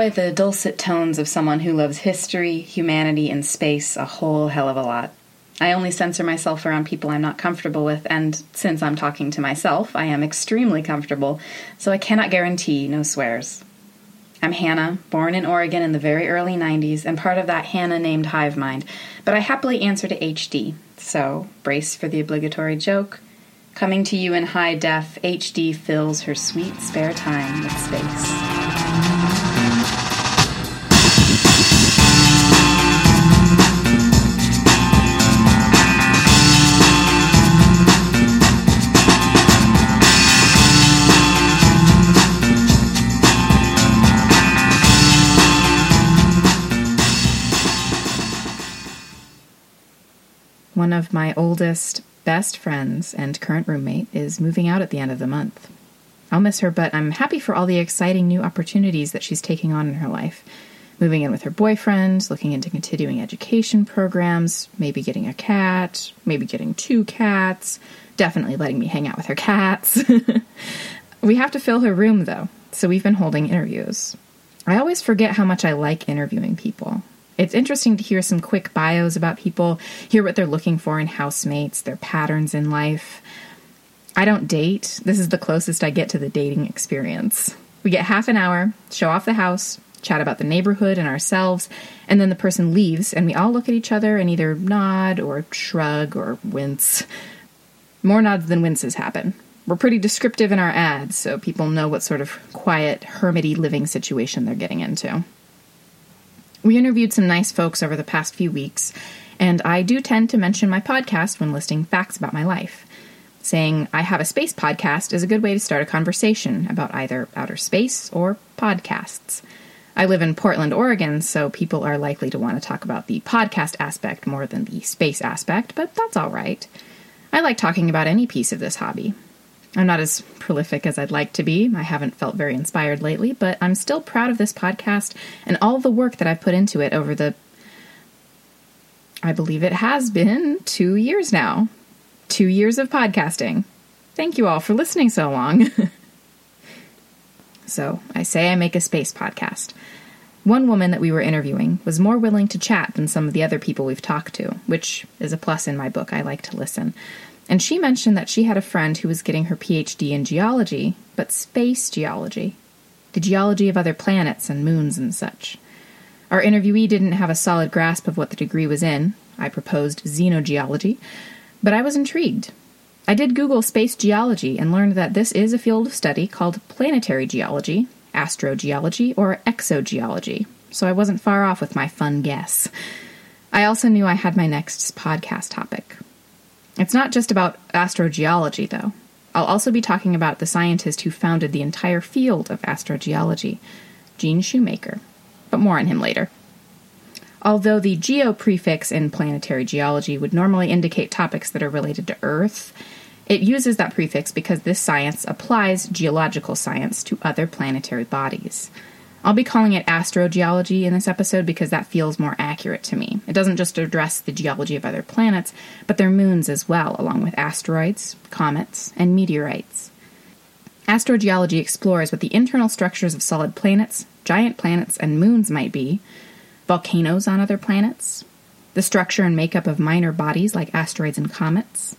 enjoy the dulcet tones of someone who loves history, humanity, and space a whole hell of a lot. I only censor myself around people I'm not comfortable with, and since I'm talking to myself, I am extremely comfortable, so I cannot guarantee no swears. I'm Hannah, born in Oregon in the very early 90s, and part of that Hannah named hive mind, but I happily answer to HD, so brace for the obligatory joke. Coming to you in high def, HD fills her sweet spare time with space. Of my oldest, best friends and current roommate is moving out at the end of the month. I'll miss her, but I'm happy for all the exciting new opportunities that she's taking on in her life. Moving in with her boyfriend, looking into continuing education programs, maybe getting a cat, maybe getting two cats, definitely letting me hang out with her cats. we have to fill her room, though, so we've been holding interviews. I always forget how much I like interviewing people. It's interesting to hear some quick bios about people, hear what they're looking for in housemates, their patterns in life. I don't date. This is the closest I get to the dating experience. We get half an hour, show off the house, chat about the neighborhood and ourselves, and then the person leaves, and we all look at each other and either nod or shrug or wince. More nods than winces happen. We're pretty descriptive in our ads, so people know what sort of quiet, hermity living situation they're getting into. We interviewed some nice folks over the past few weeks, and I do tend to mention my podcast when listing facts about my life. Saying I have a space podcast is a good way to start a conversation about either outer space or podcasts. I live in Portland, Oregon, so people are likely to want to talk about the podcast aspect more than the space aspect, but that's all right. I like talking about any piece of this hobby. I'm not as prolific as I'd like to be. I haven't felt very inspired lately, but I'm still proud of this podcast and all the work that I've put into it over the. I believe it has been two years now. Two years of podcasting. Thank you all for listening so long. so, I say I make a space podcast. One woman that we were interviewing was more willing to chat than some of the other people we've talked to, which is a plus in my book. I like to listen. And she mentioned that she had a friend who was getting her PhD in geology, but space geology, the geology of other planets and moons and such. Our interviewee didn't have a solid grasp of what the degree was in. I proposed xenogeology, but I was intrigued. I did Google space geology and learned that this is a field of study called planetary geology, astrogeology, or exogeology, so I wasn't far off with my fun guess. I also knew I had my next podcast topic. It's not just about astrogeology, though. I'll also be talking about the scientist who founded the entire field of astrogeology, Gene Shoemaker, but more on him later. Although the geo prefix in planetary geology would normally indicate topics that are related to Earth, it uses that prefix because this science applies geological science to other planetary bodies. I'll be calling it astrogeology in this episode because that feels more accurate to me. It doesn't just address the geology of other planets, but their moons as well, along with asteroids, comets, and meteorites. Astrogeology explores what the internal structures of solid planets, giant planets, and moons might be, volcanoes on other planets, the structure and makeup of minor bodies like asteroids and comets,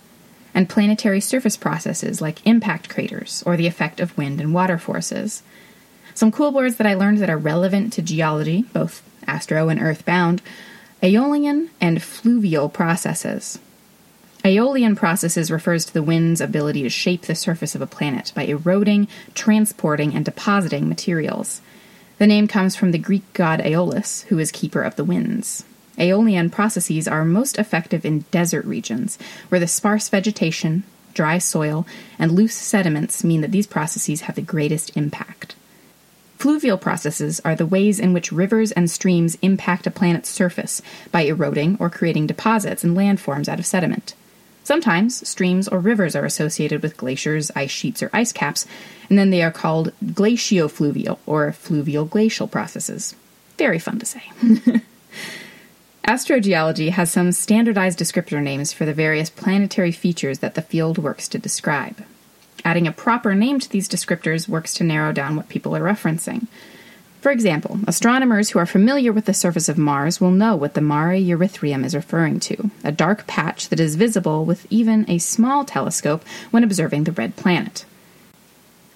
and planetary surface processes like impact craters or the effect of wind and water forces. Some cool words that I learned that are relevant to geology, both astro and earthbound aeolian and fluvial processes. Aeolian processes refers to the wind's ability to shape the surface of a planet by eroding, transporting, and depositing materials. The name comes from the Greek god Aeolus, who is keeper of the winds. Aeolian processes are most effective in desert regions, where the sparse vegetation, dry soil, and loose sediments mean that these processes have the greatest impact. Fluvial processes are the ways in which rivers and streams impact a planet's surface by eroding or creating deposits and landforms out of sediment. Sometimes streams or rivers are associated with glaciers, ice sheets, or ice caps, and then they are called glaciofluvial or fluvial glacial processes. Very fun to say. Astrogeology has some standardized descriptor names for the various planetary features that the field works to describe. Adding a proper name to these descriptors works to narrow down what people are referencing. For example, astronomers who are familiar with the surface of Mars will know what the Mare Erythraeum is referring to a dark patch that is visible with even a small telescope when observing the red planet.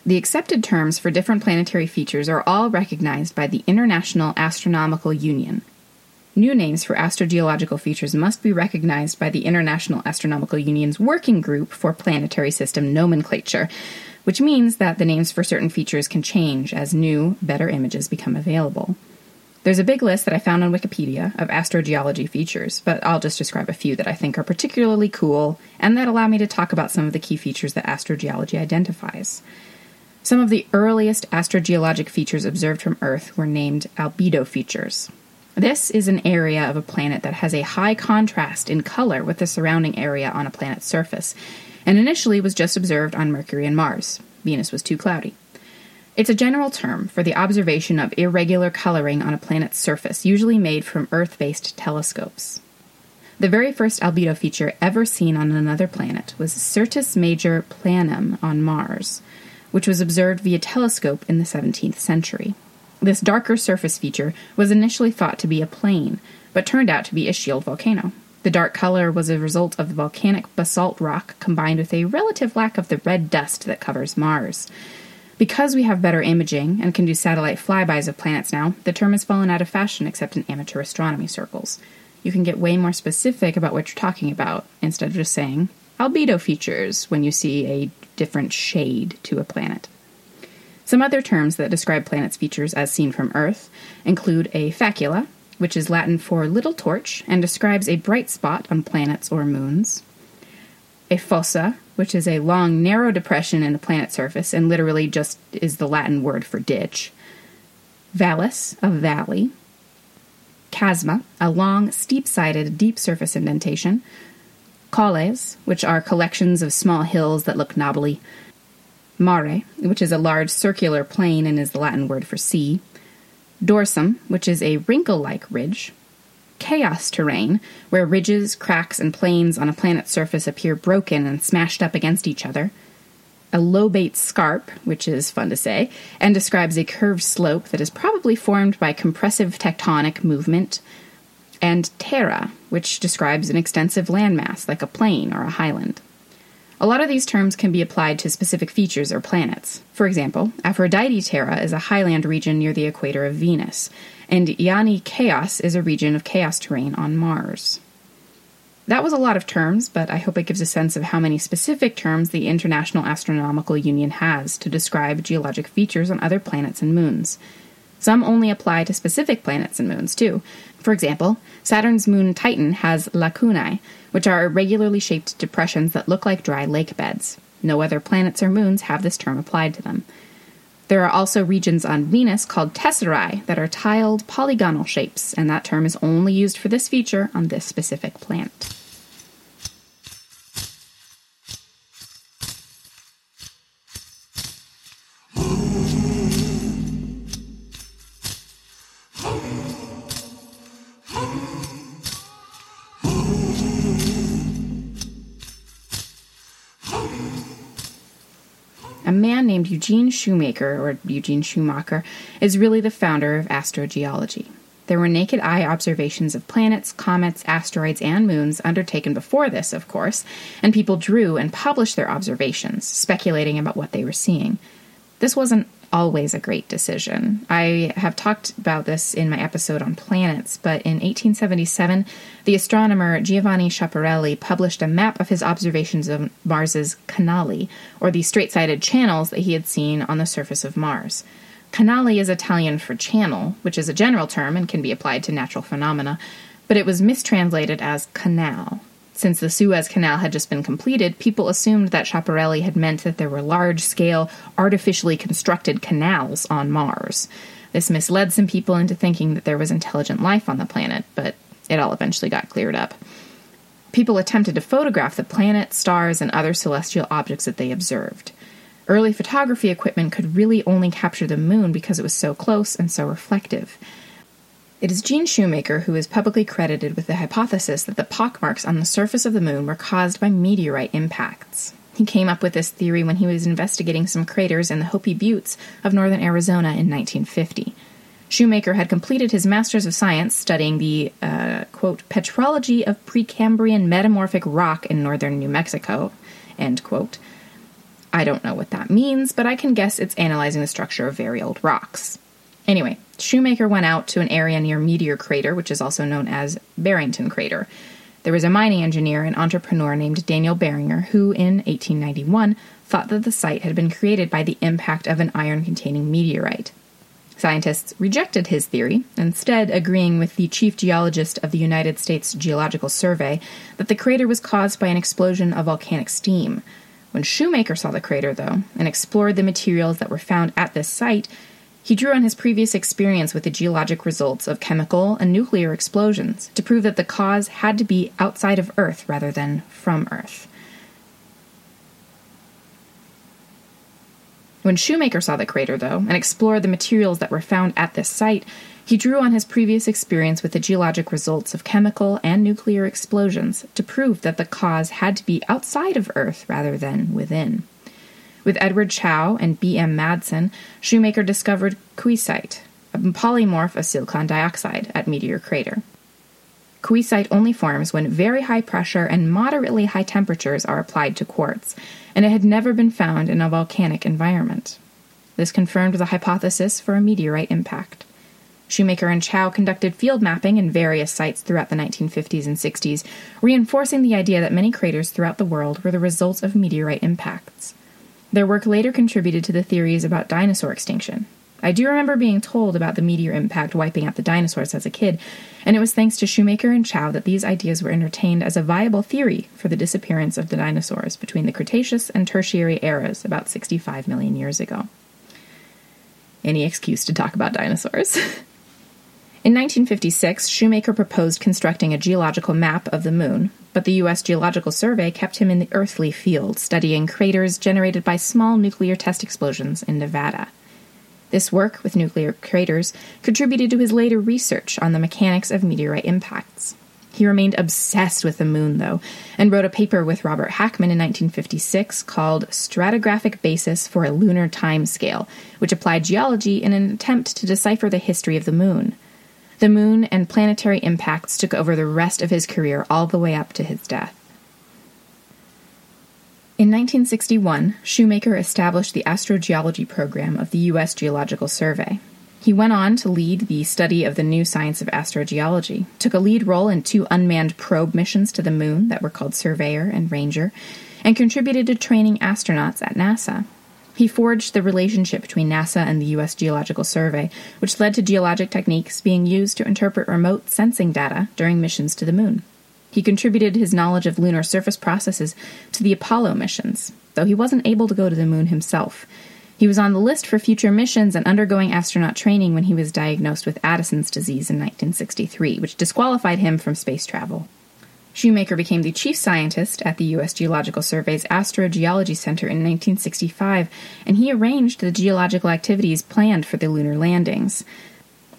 The accepted terms for different planetary features are all recognized by the International Astronomical Union. New names for astrogeological features must be recognized by the International Astronomical Union's Working Group for Planetary System Nomenclature, which means that the names for certain features can change as new, better images become available. There's a big list that I found on Wikipedia of astrogeology features, but I'll just describe a few that I think are particularly cool and that allow me to talk about some of the key features that astrogeology identifies. Some of the earliest astrogeologic features observed from Earth were named albedo features. This is an area of a planet that has a high contrast in color with the surrounding area on a planet's surface, and initially was just observed on Mercury and Mars. Venus was too cloudy. It's a general term for the observation of irregular coloring on a planet's surface, usually made from Earth based telescopes. The very first albedo feature ever seen on another planet was Syrtis Major Planum on Mars, which was observed via telescope in the 17th century. This darker surface feature was initially thought to be a plain, but turned out to be a shield volcano. The dark color was a result of the volcanic basalt rock combined with a relative lack of the red dust that covers Mars. Because we have better imaging and can do satellite flybys of planets now, the term has fallen out of fashion except in amateur astronomy circles. You can get way more specific about what you're talking about instead of just saying albedo features when you see a different shade to a planet. Some other terms that describe planets' features as seen from Earth include a facula, which is Latin for little torch and describes a bright spot on planets or moons. A fossa, which is a long, narrow depression in a planet's surface and literally just is the Latin word for ditch. Vallis, a valley. Chasma, a long, steep sided, deep surface indentation. Colles, which are collections of small hills that look knobbly. Mare, which is a large circular plain and is the Latin word for sea. Dorsum, which is a wrinkle like ridge, chaos terrain, where ridges, cracks, and planes on a planet's surface appear broken and smashed up against each other, a lobate scarp, which is fun to say, and describes a curved slope that is probably formed by compressive tectonic movement, and terra, which describes an extensive landmass like a plain or a highland. A lot of these terms can be applied to specific features or planets. For example, Aphrodite Terra is a highland region near the equator of Venus, and Iani Chaos is a region of chaos terrain on Mars. That was a lot of terms, but I hope it gives a sense of how many specific terms the International Astronomical Union has to describe geologic features on other planets and moons. Some only apply to specific planets and moons, too. For example, Saturn's moon Titan has lacunae, which are irregularly shaped depressions that look like dry lake beds. No other planets or moons have this term applied to them. There are also regions on Venus called tesserae that are tiled polygonal shapes, and that term is only used for this feature on this specific planet. A man named Eugene Shoemaker, or Eugene Schumacher, is really the founder of astrogeology. There were naked eye observations of planets, comets, asteroids, and moons undertaken before this, of course, and people drew and published their observations, speculating about what they were seeing. This wasn't always a great decision. I have talked about this in my episode on planets, but in 1877, the astronomer Giovanni Schiaparelli published a map of his observations of Mars's canali, or the straight sided channels that he had seen on the surface of Mars. Canali is Italian for channel, which is a general term and can be applied to natural phenomena, but it was mistranslated as canal. Since the Suez Canal had just been completed, people assumed that Schiaparelli had meant that there were large scale, artificially constructed canals on Mars. This misled some people into thinking that there was intelligent life on the planet, but it all eventually got cleared up. People attempted to photograph the planet, stars, and other celestial objects that they observed. Early photography equipment could really only capture the moon because it was so close and so reflective. It is Gene Shoemaker who is publicly credited with the hypothesis that the pockmarks on the surface of the moon were caused by meteorite impacts. He came up with this theory when he was investigating some craters in the Hopi Buttes of northern Arizona in 1950. Shoemaker had completed his Master's of Science studying the, uh, quote, petrology of Precambrian metamorphic rock in northern New Mexico, end quote. I don't know what that means, but I can guess it's analyzing the structure of very old rocks. Anyway, Shoemaker went out to an area near Meteor Crater, which is also known as Barringer Crater. There was a mining engineer and entrepreneur named Daniel Barringer who, in 1891, thought that the site had been created by the impact of an iron containing meteorite. Scientists rejected his theory, instead, agreeing with the chief geologist of the United States Geological Survey that the crater was caused by an explosion of volcanic steam. When Shoemaker saw the crater, though, and explored the materials that were found at this site, he drew on his previous experience with the geologic results of chemical and nuclear explosions to prove that the cause had to be outside of Earth rather than from Earth. When Shoemaker saw the crater, though, and explored the materials that were found at this site, he drew on his previous experience with the geologic results of chemical and nuclear explosions to prove that the cause had to be outside of Earth rather than within. With Edward Chao and B.M. Madsen, Shoemaker discovered coesite, a polymorph of silicon dioxide, at Meteor Crater. Coesite only forms when very high pressure and moderately high temperatures are applied to quartz, and it had never been found in a volcanic environment. This confirmed the hypothesis for a meteorite impact. Shoemaker and Chao conducted field mapping in various sites throughout the 1950s and 60s, reinforcing the idea that many craters throughout the world were the result of meteorite impacts. Their work later contributed to the theories about dinosaur extinction. I do remember being told about the meteor impact wiping out the dinosaurs as a kid, and it was thanks to Shoemaker and Chao that these ideas were entertained as a viable theory for the disappearance of the dinosaurs between the Cretaceous and Tertiary eras about 65 million years ago. Any excuse to talk about dinosaurs. In 1956, Shoemaker proposed constructing a geological map of the moon, but the U.S. Geological Survey kept him in the earthly field, studying craters generated by small nuclear test explosions in Nevada. This work with nuclear craters contributed to his later research on the mechanics of meteorite impacts. He remained obsessed with the moon, though, and wrote a paper with Robert Hackman in 1956 called Stratigraphic Basis for a Lunar Time Scale, which applied geology in an attempt to decipher the history of the moon. The moon and planetary impacts took over the rest of his career all the way up to his death. In 1961, Shoemaker established the astrogeology program of the U.S. Geological Survey. He went on to lead the study of the new science of astrogeology, took a lead role in two unmanned probe missions to the moon that were called Surveyor and Ranger, and contributed to training astronauts at NASA. He forged the relationship between NASA and the U.S. Geological Survey, which led to geologic techniques being used to interpret remote sensing data during missions to the moon. He contributed his knowledge of lunar surface processes to the Apollo missions, though he wasn't able to go to the moon himself. He was on the list for future missions and undergoing astronaut training when he was diagnosed with Addison's disease in 1963, which disqualified him from space travel. Shoemaker became the chief scientist at the U.S. Geological Survey's Astrogeology Center in 1965, and he arranged the geological activities planned for the lunar landings.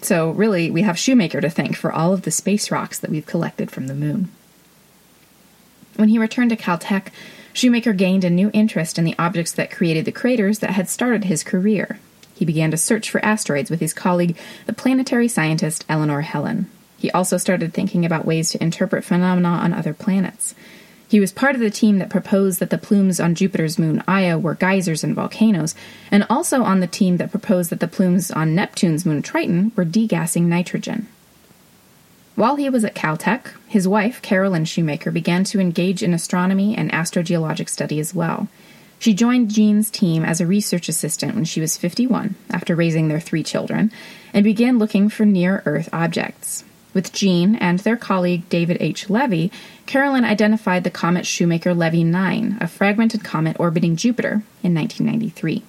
So, really, we have Shoemaker to thank for all of the space rocks that we've collected from the moon. When he returned to Caltech, Shoemaker gained a new interest in the objects that created the craters that had started his career. He began to search for asteroids with his colleague, the planetary scientist Eleanor Helin. He also started thinking about ways to interpret phenomena on other planets. He was part of the team that proposed that the plumes on Jupiter's moon Io were geysers and volcanoes, and also on the team that proposed that the plumes on Neptune's moon Triton were degassing nitrogen. While he was at Caltech, his wife, Carolyn Shoemaker, began to engage in astronomy and astrogeologic study as well. She joined Gene's team as a research assistant when she was 51, after raising their three children, and began looking for near Earth objects. With Gene and their colleague David H. Levy, Carolyn identified the comet Shoemaker Levy 9, a fragmented comet orbiting Jupiter, in 1993.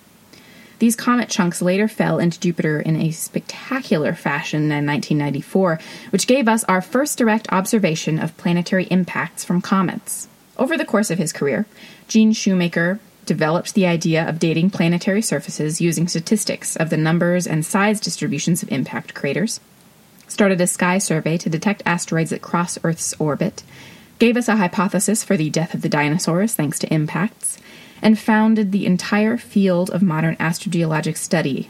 These comet chunks later fell into Jupiter in a spectacular fashion in 1994, which gave us our first direct observation of planetary impacts from comets. Over the course of his career, Gene Shoemaker developed the idea of dating planetary surfaces using statistics of the numbers and size distributions of impact craters, started a sky survey to detect asteroids that cross Earth's orbit, gave us a hypothesis for the death of the dinosaurs thanks to impacts, and founded the entire field of modern astrogeologic study.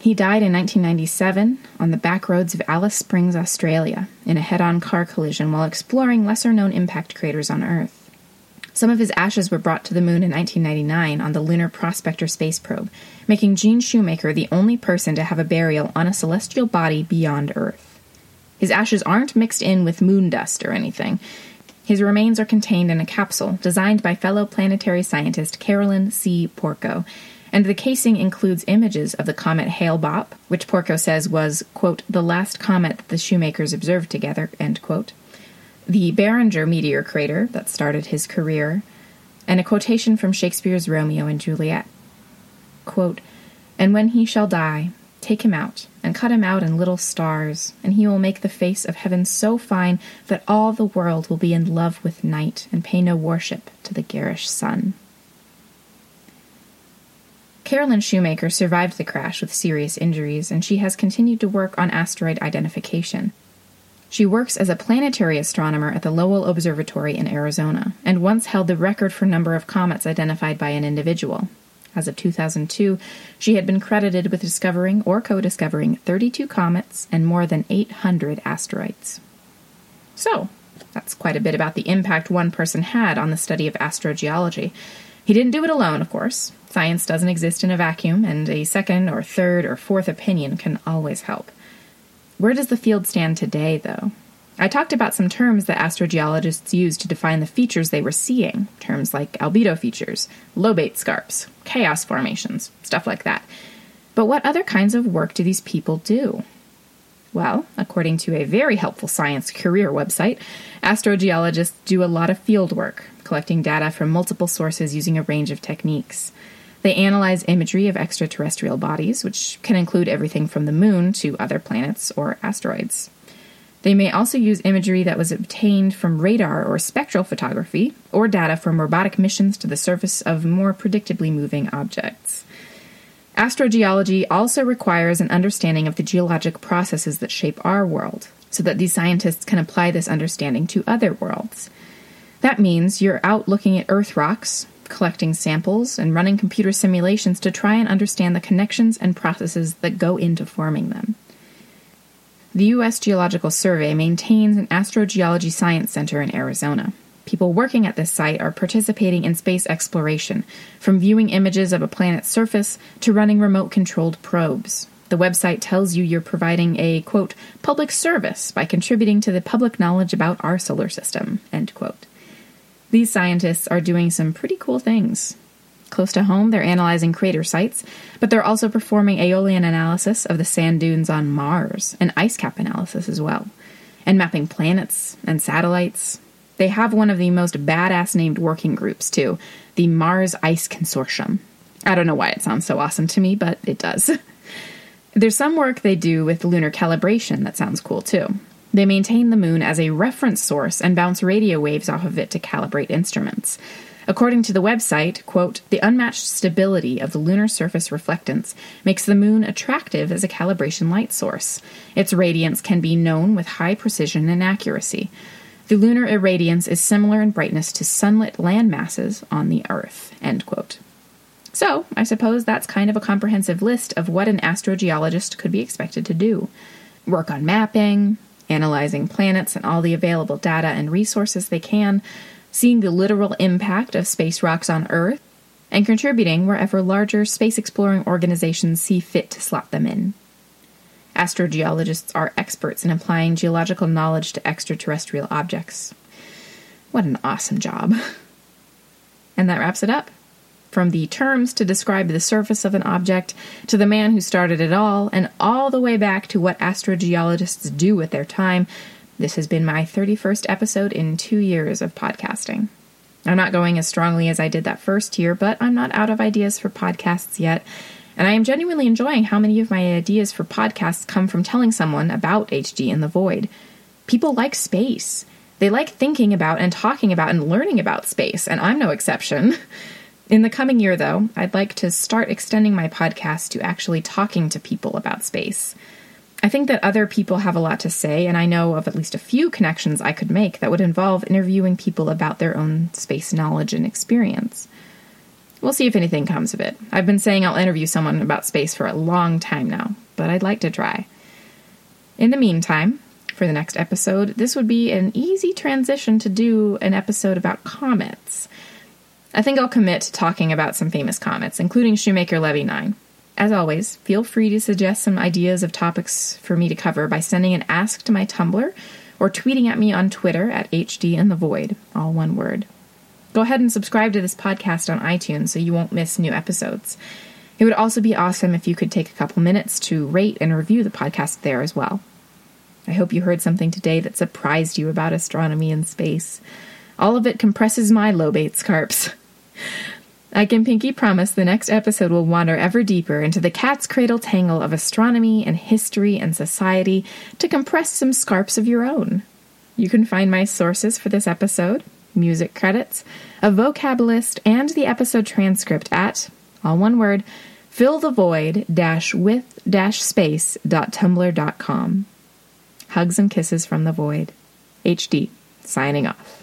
He died in 1997 on the back roads of Alice Springs, Australia, in a head on car collision while exploring lesser known impact craters on Earth. Some of his ashes were brought to the moon in 1999 on the Lunar Prospector space probe, making Gene Shoemaker the only person to have a burial on a celestial body beyond Earth. His ashes aren't mixed in with moon dust or anything. His remains are contained in a capsule designed by fellow planetary scientist Carolyn C. Porco and the casing includes images of the comet Hale-Bopp, which Porco says was, quote, the last comet that the Shoemakers observed together, end quote, the Barringer meteor crater that started his career, and a quotation from Shakespeare's Romeo and Juliet. Quote, and when he shall die, take him out, and cut him out in little stars, and he will make the face of heaven so fine that all the world will be in love with night and pay no worship to the garish sun. Carolyn Shoemaker survived the crash with serious injuries, and she has continued to work on asteroid identification. She works as a planetary astronomer at the Lowell Observatory in Arizona, and once held the record for number of comets identified by an individual. As of 2002, she had been credited with discovering or co discovering 32 comets and more than 800 asteroids. So, that's quite a bit about the impact one person had on the study of astrogeology. He didn't do it alone, of course. Science doesn't exist in a vacuum, and a second or third or fourth opinion can always help. Where does the field stand today, though? I talked about some terms that astrogeologists use to define the features they were seeing, terms like albedo features, lobate scarps, chaos formations, stuff like that. But what other kinds of work do these people do? Well, according to a very helpful science career website, astrogeologists do a lot of field work, collecting data from multiple sources using a range of techniques. They analyze imagery of extraterrestrial bodies, which can include everything from the moon to other planets or asteroids. They may also use imagery that was obtained from radar or spectral photography, or data from robotic missions to the surface of more predictably moving objects. Astrogeology also requires an understanding of the geologic processes that shape our world, so that these scientists can apply this understanding to other worlds. That means you're out looking at Earth rocks, collecting samples, and running computer simulations to try and understand the connections and processes that go into forming them. The U.S. Geological Survey maintains an astrogeology science center in Arizona. People working at this site are participating in space exploration, from viewing images of a planet's surface to running remote controlled probes. The website tells you you're providing a, quote, public service by contributing to the public knowledge about our solar system, end quote. These scientists are doing some pretty cool things. Close to home, they're analyzing crater sites, but they're also performing aeolian analysis of the sand dunes on Mars and ice cap analysis as well, and mapping planets and satellites. They have one of the most badass named working groups, too the Mars Ice Consortium. I don't know why it sounds so awesome to me, but it does. There's some work they do with lunar calibration that sounds cool, too. They maintain the moon as a reference source and bounce radio waves off of it to calibrate instruments. According to the website, quote, the unmatched stability of the lunar surface reflectance makes the moon attractive as a calibration light source. Its radiance can be known with high precision and accuracy. The lunar irradiance is similar in brightness to sunlit land masses on the Earth. End quote. So, I suppose that's kind of a comprehensive list of what an astrogeologist could be expected to do work on mapping, analyzing planets and all the available data and resources they can, seeing the literal impact of space rocks on Earth, and contributing wherever larger space exploring organizations see fit to slot them in. Astrogeologists are experts in applying geological knowledge to extraterrestrial objects. What an awesome job. And that wraps it up. From the terms to describe the surface of an object, to the man who started it all, and all the way back to what astrogeologists do with their time, this has been my 31st episode in two years of podcasting. I'm not going as strongly as I did that first year, but I'm not out of ideas for podcasts yet. And I am genuinely enjoying how many of my ideas for podcasts come from telling someone about HD in the Void. People like space. They like thinking about and talking about and learning about space, and I'm no exception. In the coming year, though, I'd like to start extending my podcast to actually talking to people about space. I think that other people have a lot to say, and I know of at least a few connections I could make that would involve interviewing people about their own space knowledge and experience. We'll see if anything comes of it. I've been saying I'll interview someone about space for a long time now, but I'd like to try. In the meantime, for the next episode, this would be an easy transition to do an episode about comets. I think I'll commit to talking about some famous comets, including Shoemaker Levy 9. As always, feel free to suggest some ideas of topics for me to cover by sending an ask to my Tumblr or tweeting at me on Twitter at HD in the Void, all one word. Go ahead and subscribe to this podcast on iTunes so you won't miss new episodes. It would also be awesome if you could take a couple minutes to rate and review the podcast there as well. I hope you heard something today that surprised you about astronomy and space. All of it compresses my lobate scarps. I can pinky promise the next episode will wander ever deeper into the cat's cradle tangle of astronomy and history and society to compress some scarps of your own. You can find my sources for this episode, music credits, a vocabulist, and the episode transcript at, all one word, fillthevoid with space.tumblr.com. Hugs and kisses from the void. HD, signing off.